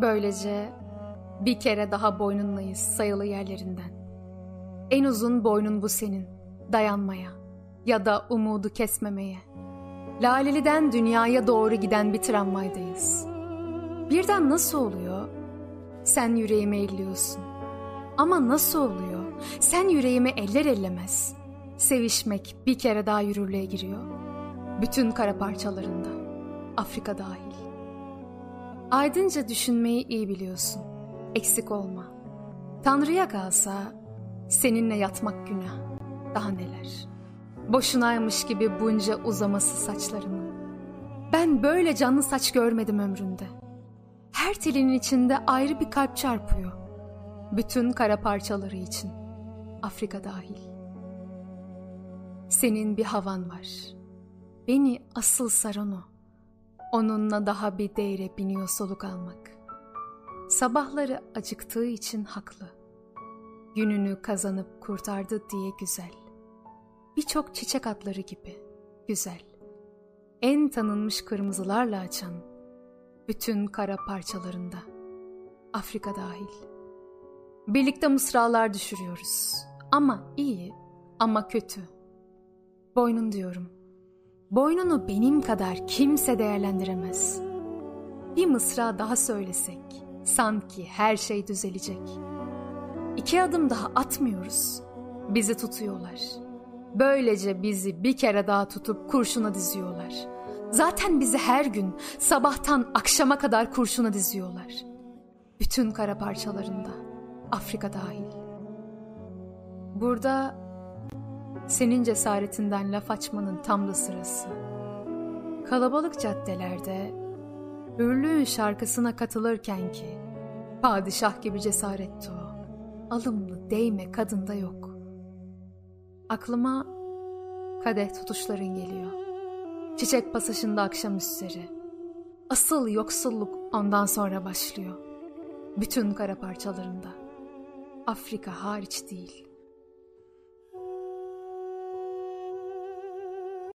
Böylece bir kere daha boynunlayız sayılı yerlerinden. En uzun boynun bu senin, dayanmaya ya da umudu kesmemeye. Laleli'den dünyaya doğru giden bir tramvaydayız. Birden nasıl oluyor? Sen yüreğime elliyorsun. Ama nasıl oluyor? Sen yüreğime eller ellemez. Sevişmek bir kere daha yürürlüğe giriyor. Bütün kara parçalarında. Afrika dahil. Aydınca düşünmeyi iyi biliyorsun. Eksik olma. Tanrı'ya kalsa seninle yatmak günah. Daha neler. Boşunaymış gibi bunca uzaması saçlarımın. Ben böyle canlı saç görmedim ömrümde. Her telinin içinde ayrı bir kalp çarpıyor. Bütün kara parçaları için. Afrika dahil. Senin bir havan var. Beni asıl saran o. Onunla daha bir değre biniyor soluk almak. Sabahları acıktığı için haklı. Gününü kazanıp kurtardı diye güzel. Birçok çiçek atları gibi güzel. En tanınmış kırmızılarla açan bütün kara parçalarında. Afrika dahil. Birlikte mısralar düşürüyoruz. Ama iyi ama kötü. Boynun diyorum. Boynunu benim kadar kimse değerlendiremez. Bir mısra daha söylesek sanki her şey düzelecek. İki adım daha atmıyoruz. Bizi tutuyorlar. Böylece bizi bir kere daha tutup kurşuna diziyorlar. Zaten bizi her gün sabahtan akşama kadar kurşuna diziyorlar. Bütün kara parçalarında, Afrika dahil. Burada senin cesaretinden laf açmanın tam da sırası. Kalabalık caddelerde hürlüğün şarkısına katılırken ki padişah gibi cesaretti o. Alımlı değme kadında yok. Aklıma kadeh tutuşların geliyor. Çiçek pasajında akşam üstleri. Asıl yoksulluk ondan sonra başlıyor. Bütün kara parçalarında. Afrika hariç değil.''